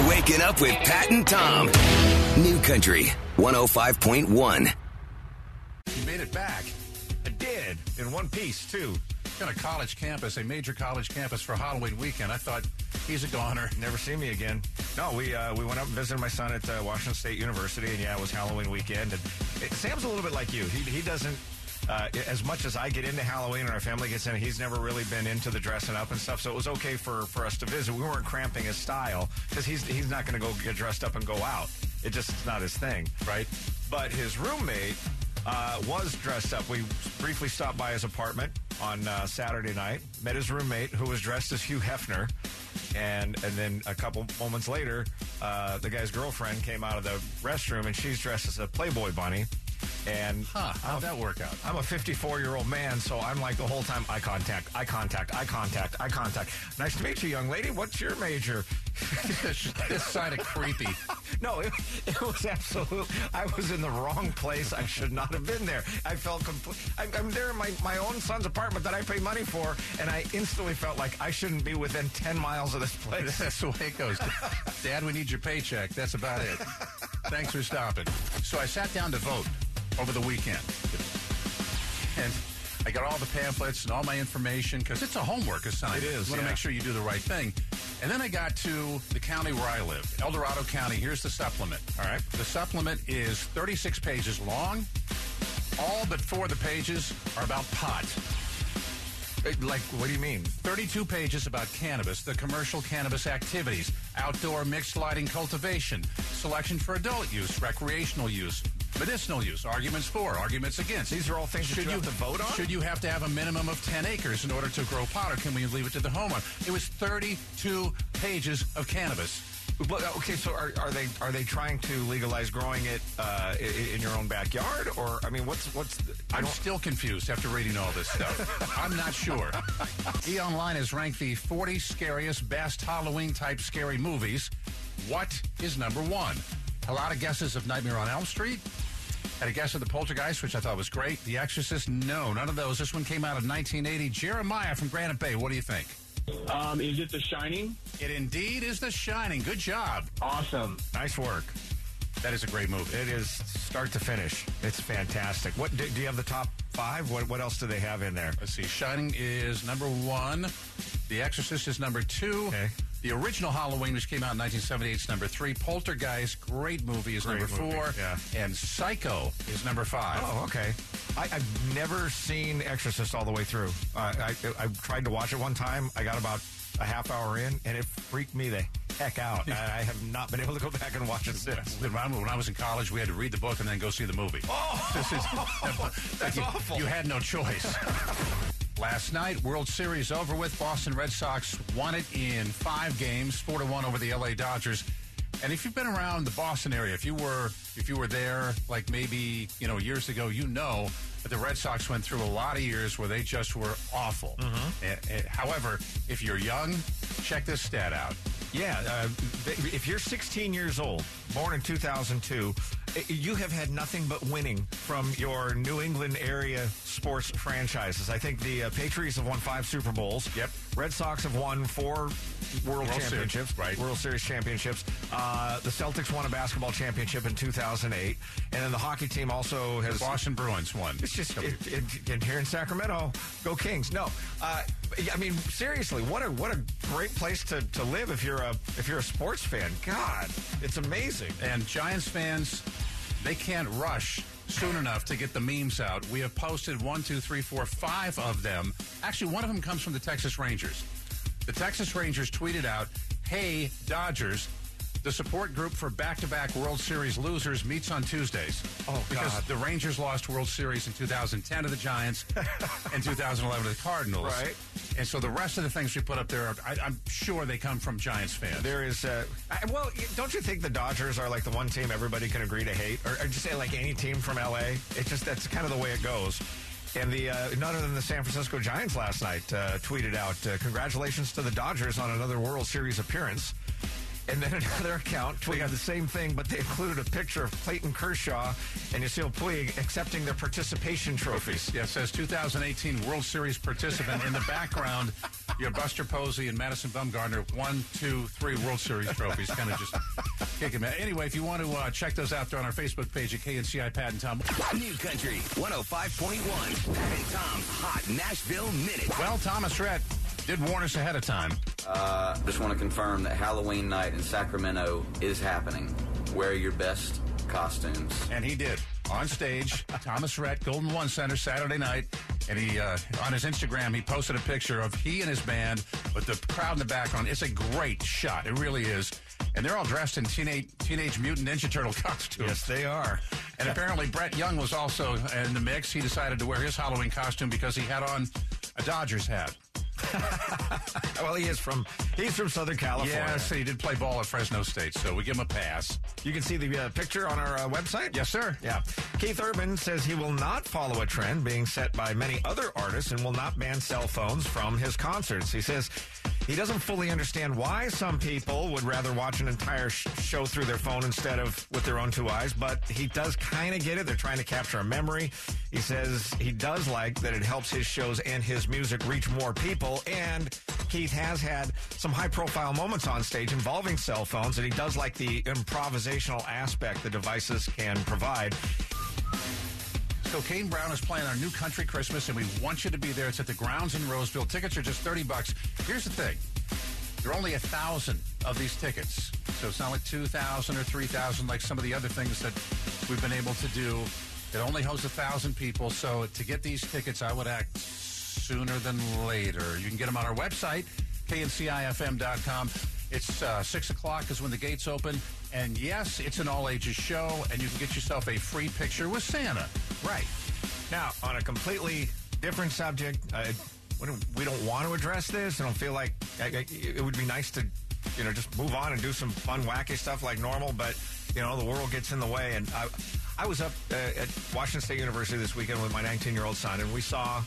You're waking up with Pat and Tom. New Country 105.1. You made it back. I did in one piece too. On a college campus, a major college campus for Halloween weekend. I thought he's a goner. Never see me again. No, we uh, we went up and visited my son at uh, Washington State University, and yeah, it was Halloween weekend. And it, Sam's a little bit like you. He he doesn't. Uh, as much as I get into Halloween and our family gets in, he's never really been into the dressing up and stuff. So it was okay for, for us to visit. We weren't cramping his style because he's he's not going to go get dressed up and go out. It just it's not his thing, right? But his roommate uh, was dressed up. We briefly stopped by his apartment on uh, Saturday night, met his roommate who was dressed as Hugh Hefner, and and then a couple moments later, uh, the guy's girlfriend came out of the restroom and she's dressed as a Playboy bunny. And Huh, how'd that work out? I'm a 54 year old man, so I'm like the whole time eye contact, eye contact, eye contact, eye contact. Nice to meet you, young lady. What's your major? this side of creepy. No, it, it was absolute. I was in the wrong place. I should not have been there. I felt complete. I'm there in my, my own son's apartment that I pay money for, and I instantly felt like I shouldn't be within 10 miles of this place. That's the way it goes. Dad, we need your paycheck. That's about it. Thanks for stopping. So I sat down to vote over the weekend. And I got all the pamphlets and all my information because it's a homework assignment. It is, You want to yeah. make sure you do the right thing. And then I got to the county where I live, El Dorado County. Here's the supplement. All right. The supplement is 36 pages long. All but four of the pages are about pot. Like, what do you mean? 32 pages about cannabis, the commercial cannabis activities, outdoor mixed lighting cultivation, selection for adult use, recreational use, medicinal use, arguments for, arguments against. These are all things that you have to vote on? Should you have to have a minimum of 10 acres in order to grow pot, or can we leave it to the homeowner? It was 32 pages of cannabis. But, uh, okay, so are, are they are they trying to legalize growing it uh, in, in your own backyard, or I mean, what's what's? The, I'm still confused after reading all this stuff. I'm not sure. E Online has ranked the 40 scariest, best Halloween type scary movies. What is number one? A lot of guesses of Nightmare on Elm Street. Had a guess of the Poltergeist, which I thought was great. The Exorcist, no, none of those. This one came out in 1980. Jeremiah from Granite Bay, what do you think? Um, is it The Shining? It indeed is The Shining. Good job. Awesome. Nice work. That is a great movie. It is start to finish. It's fantastic. What do, do you have the top five? What what else do they have in there? Let's see. Shining is number one. The Exorcist is number two. Okay. The original Halloween, which came out in 1978, is number three. Poltergeist, great movie, is Great number movie, four. yeah. And Psycho is number five. Oh, okay. I, I've never seen Exorcist all the way through. Uh, I I tried to watch it one time. I got about a half hour in, and it freaked me the heck out. I, have not been able to go back and watch it since. When I was in college, we had to read the book and then go see the movie. Oh, This is- that's awful. You had no choice. Last night, World Series over with. Boston Red Sox won it in five games, four to one over the LA Dodgers. And if you've been around the Boston area, if you were if you were there like maybe you know years ago, you know that the Red Sox went through a lot of years where they just were awful. Eh, eh, however, if you're young, check this stat out. Yeah, uh, if you're 16 years old, born in 2002, eh, you have had nothing but winning from your New England area sports franchises. I think the uh, Patriots have won five Super Bowls. Yep. Red Sox have won four World, Series, Championships. right. World Series championships. Uh, the Celtics won a basketball championship in 2008, and then the hockey team also has. the Boston Bruins won. It's just it, it, it- here in Sacramento, go Kings. No, uh, I mean seriously, what a what a great place to, to live if you're a if you're a sports fan. God, it's amazing. And Giants fans, they can't rush soon enough to get the memes out. We have posted one, two, three, four, five of them. Actually, one of them comes from the Texas Rangers. The Texas Rangers tweeted out, Hey, Dodgers, the support group for back to back World Series losers meets on Tuesdays. Oh, Because God. the Rangers lost World Series in 2010 to the Giants and 2011 to the Cardinals. Right. And so the rest of the things we put up there, are, I, I'm sure they come from Giants fans. There is, uh, I, well, don't you think the Dodgers are like the one team everybody can agree to hate, or, or just say like any team from LA? It's just that's kind of the way it goes. And the uh, none other than the San Francisco Giants last night uh, tweeted out, uh, "Congratulations to the Dodgers on another World Series appearance." And then another account tweeted the same thing, but they included a picture of Clayton Kershaw and Yasiel Puig accepting their participation trophies. Yeah, it says 2018 World Series participant in the background. Your Buster Posey and Madison Bumgarner one, two, three World Series trophies. kind of just kicking it. Anyway, if you want to uh, check those out, they're on our Facebook page at KNCI Pat and Tom. New Country 105.1. Pat and Tom's Hot Nashville Minute. Well, Thomas Rhett did warn us ahead of time. Uh, just want to confirm that Halloween night in Sacramento is happening. Wear your best costumes. And he did. On stage, Thomas Rhett, Golden One Center, Saturday night. And he, uh, on his Instagram, he posted a picture of he and his band with the crowd in the background. It's a great shot. It really is. And they're all dressed in teenage, teenage mutant Ninja Turtle costumes. Yes, they are. And apparently Brett Young was also in the mix. He decided to wear his Halloween costume because he had on a Dodgers hat. well, he is from he's from Southern California. Yes, he did play ball at Fresno State, so we give him a pass. You can see the uh, picture on our uh, website. Yes, sir. Yeah. Keith Urban says he will not follow a trend being set by many other artists and will not ban cell phones from his concerts. He says he doesn't fully understand why some people would rather watch an entire sh- show through their phone instead of with their own two eyes, but he does kind of get it. They're trying to capture a memory. He says he does like that it helps his shows and his music reach more people. And Keith has had some high profile moments on stage involving cell phones, and he does like the improvisational aspect the devices can provide. So Kane Brown is playing our new country Christmas, and we want you to be there. It's at the grounds in Roseville. Tickets are just 30 bucks. Here's the thing. There are only a thousand of these tickets. So it's not like 2,000 or 3,000 like some of the other things that we've been able to do. It only hosts a thousand people. So to get these tickets, I would act sooner than later. You can get them on our website, kncifm.com. It's uh, 6 o'clock is when the gates open. And yes, it's an all ages show, and you can get yourself a free picture with Santa. Right. Now, on a completely different subject, uh, we don't, we don't want to address this. I don't feel like I, I, it would be nice to, you know, just move on and do some fun, wacky stuff like normal. But you know, the world gets in the way. And I, I was up uh, at Washington State University this weekend with my 19 year old son, and we saw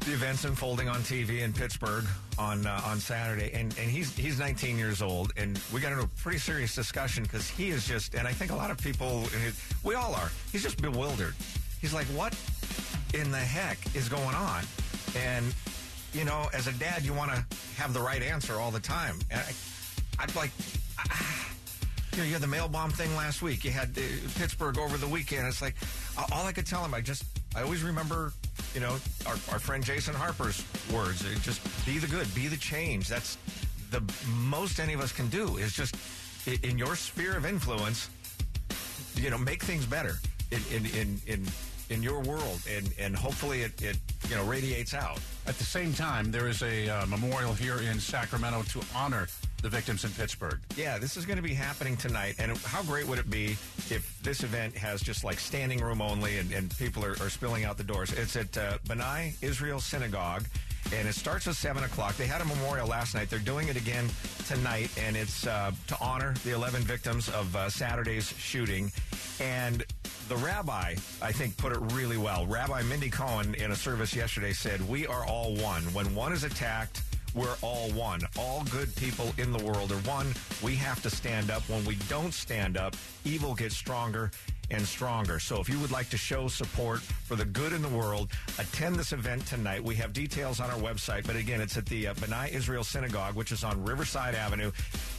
the events unfolding on TV in Pittsburgh on uh, on Saturday, and and he's he's 19 years old, and we got into a pretty serious discussion because he is just, and I think a lot of people, we all are. He's just bewildered. He's like, what in the heck is going on? And you know, as a dad, you want to have the right answer all the time. And I, I'd like. you know, you had the mail bomb thing last week. You had uh, Pittsburgh over the weekend. It's like all I could tell him. I just, I always remember you know, our, our friend Jason Harper's words. Just be the good, be the change. That's the most any of us can do is just in your sphere of influence, you know, make things better in in in in, in your world, and and hopefully it, it you know radiates out. At the same time, there is a uh, memorial here in Sacramento to honor the victims in Pittsburgh. Yeah, this is going to be happening tonight. And how great would it be if this event has just like standing room only and, and people are, are, spilling out the doors? It's at uh, B'nai Israel Synagogue. And it starts at 7 o'clock. They had a memorial last night. They're doing it again tonight. And it's uh, to honor the 11 victims of uh, Saturday's shooting. And the rabbi, I think, put it really well. Rabbi Mindy Cohen, in a service yesterday, said, We are all one. When one is attacked, we're all one. All good people in the world are one. We have to stand up. When we don't stand up, evil gets stronger and stronger. So if you would like to show support for the good in the world, attend this event tonight. We have details on our website, but again, it's at the uh, B'nai Israel Synagogue, which is on Riverside Avenue,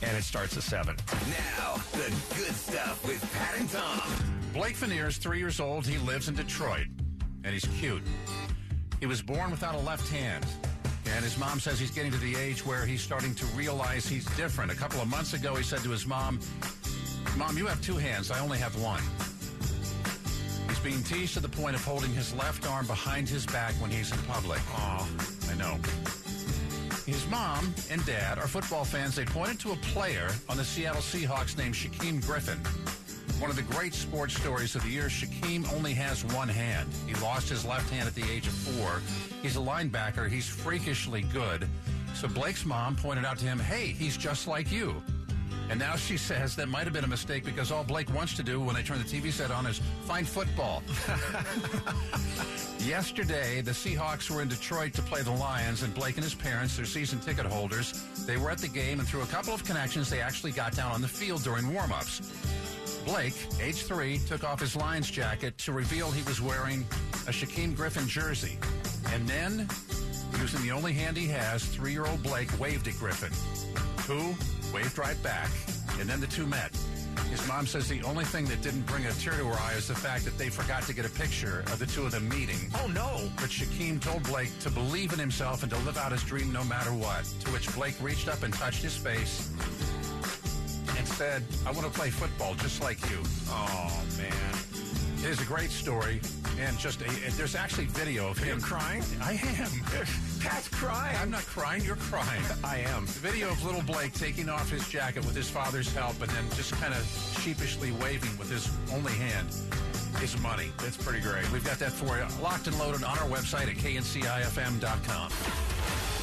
and it starts at 7. Now, the good stuff with Pat and Tom. Blake Veneer is three years old. He lives in Detroit, and he's cute. He was born without a left hand. And his mom says he's getting to the age where he's starting to realize he's different. A couple of months ago, he said to his mom, Mom, you have two hands. I only have one. He's being teased to the point of holding his left arm behind his back when he's in public. Oh, I know. His mom and dad are football fans. They pointed to a player on the Seattle Seahawks named Shaquem Griffin. One of the great sports stories of the year, Shaquem only has one hand. He lost his left hand at the age of four. He's a linebacker. He's freakishly good. So Blake's mom pointed out to him, hey, he's just like you. And now she says that might have been a mistake because all Blake wants to do when they turn the TV set on is find football. Yesterday, the Seahawks were in Detroit to play the Lions, and Blake and his parents, their season ticket holders, they were at the game, and through a couple of connections, they actually got down on the field during warm-ups. Blake, age three, took off his Lions jacket to reveal he was wearing a Shaquem Griffin jersey. And then Using the only hand he has, three year old Blake waved at Griffin, who waved right back, and then the two met. His mom says the only thing that didn't bring a tear to her eye is the fact that they forgot to get a picture of the two of them meeting. Oh, no. But Shaquem told Blake to believe in himself and to live out his dream no matter what. To which Blake reached up and touched his face said, I want to play football just like you. Oh, man. It is a great story, and just a, and there's actually video of him crying? I am. Pat's crying. I'm not crying. You're crying. I am. The video of little Blake taking off his jacket with his father's help, and then just kind of sheepishly waving with his only hand is money. It's pretty great. We've got that for you, locked and loaded on our website at kncifm.com.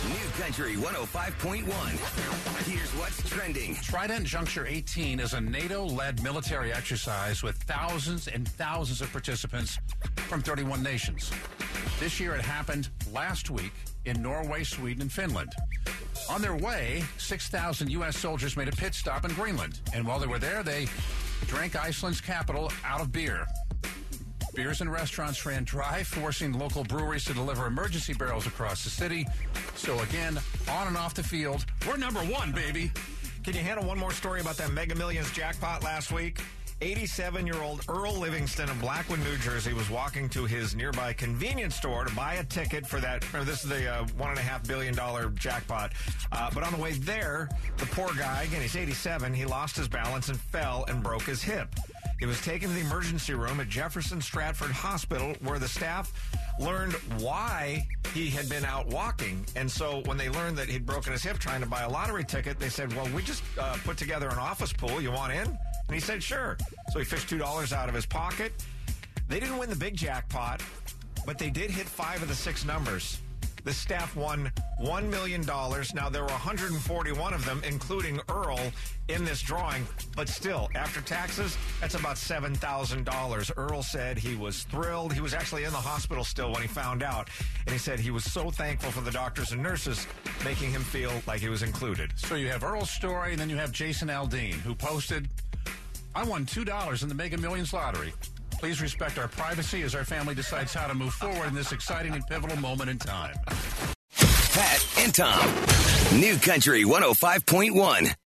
New Country 105.1. Here's what's trending. Trident Juncture 18 is a NATO led military exercise with thousands and thousands of participants from 31 nations. This year it happened last week in Norway, Sweden, and Finland. On their way, 6,000 U.S. soldiers made a pit stop in Greenland. And while they were there, they drank Iceland's capital out of beer. Beers and restaurants ran dry, forcing local breweries to deliver emergency barrels across the city. So again, on and off the field, we're number one, baby. Can you handle one more story about that Mega Millions jackpot last week? 87 year old Earl Livingston of Blackwood, New Jersey, was walking to his nearby convenience store to buy a ticket for that. This is the uh, $1.5 billion jackpot. Uh, but on the way there, the poor guy, again, he's 87, he lost his balance and fell and broke his hip. He was taken to the emergency room at Jefferson Stratford Hospital, where the staff learned why he had been out walking. And so when they learned that he'd broken his hip trying to buy a lottery ticket, they said, Well, we just uh, put together an office pool. You want in? And he said, Sure. So he fished $2 out of his pocket. They didn't win the big jackpot, but they did hit five of the six numbers. The staff won $1 million. Now, there were 141 of them, including Earl, in this drawing. But still, after taxes, that's about $7,000. Earl said he was thrilled. He was actually in the hospital still when he found out. And he said he was so thankful for the doctors and nurses making him feel like he was included. So you have Earl's story, and then you have Jason Aldean, who posted, I won $2 in the Mega Millions lottery. Please respect our privacy as our family decides how to move forward in this exciting and pivotal moment in time. Pat and Tom. New Country 105.1.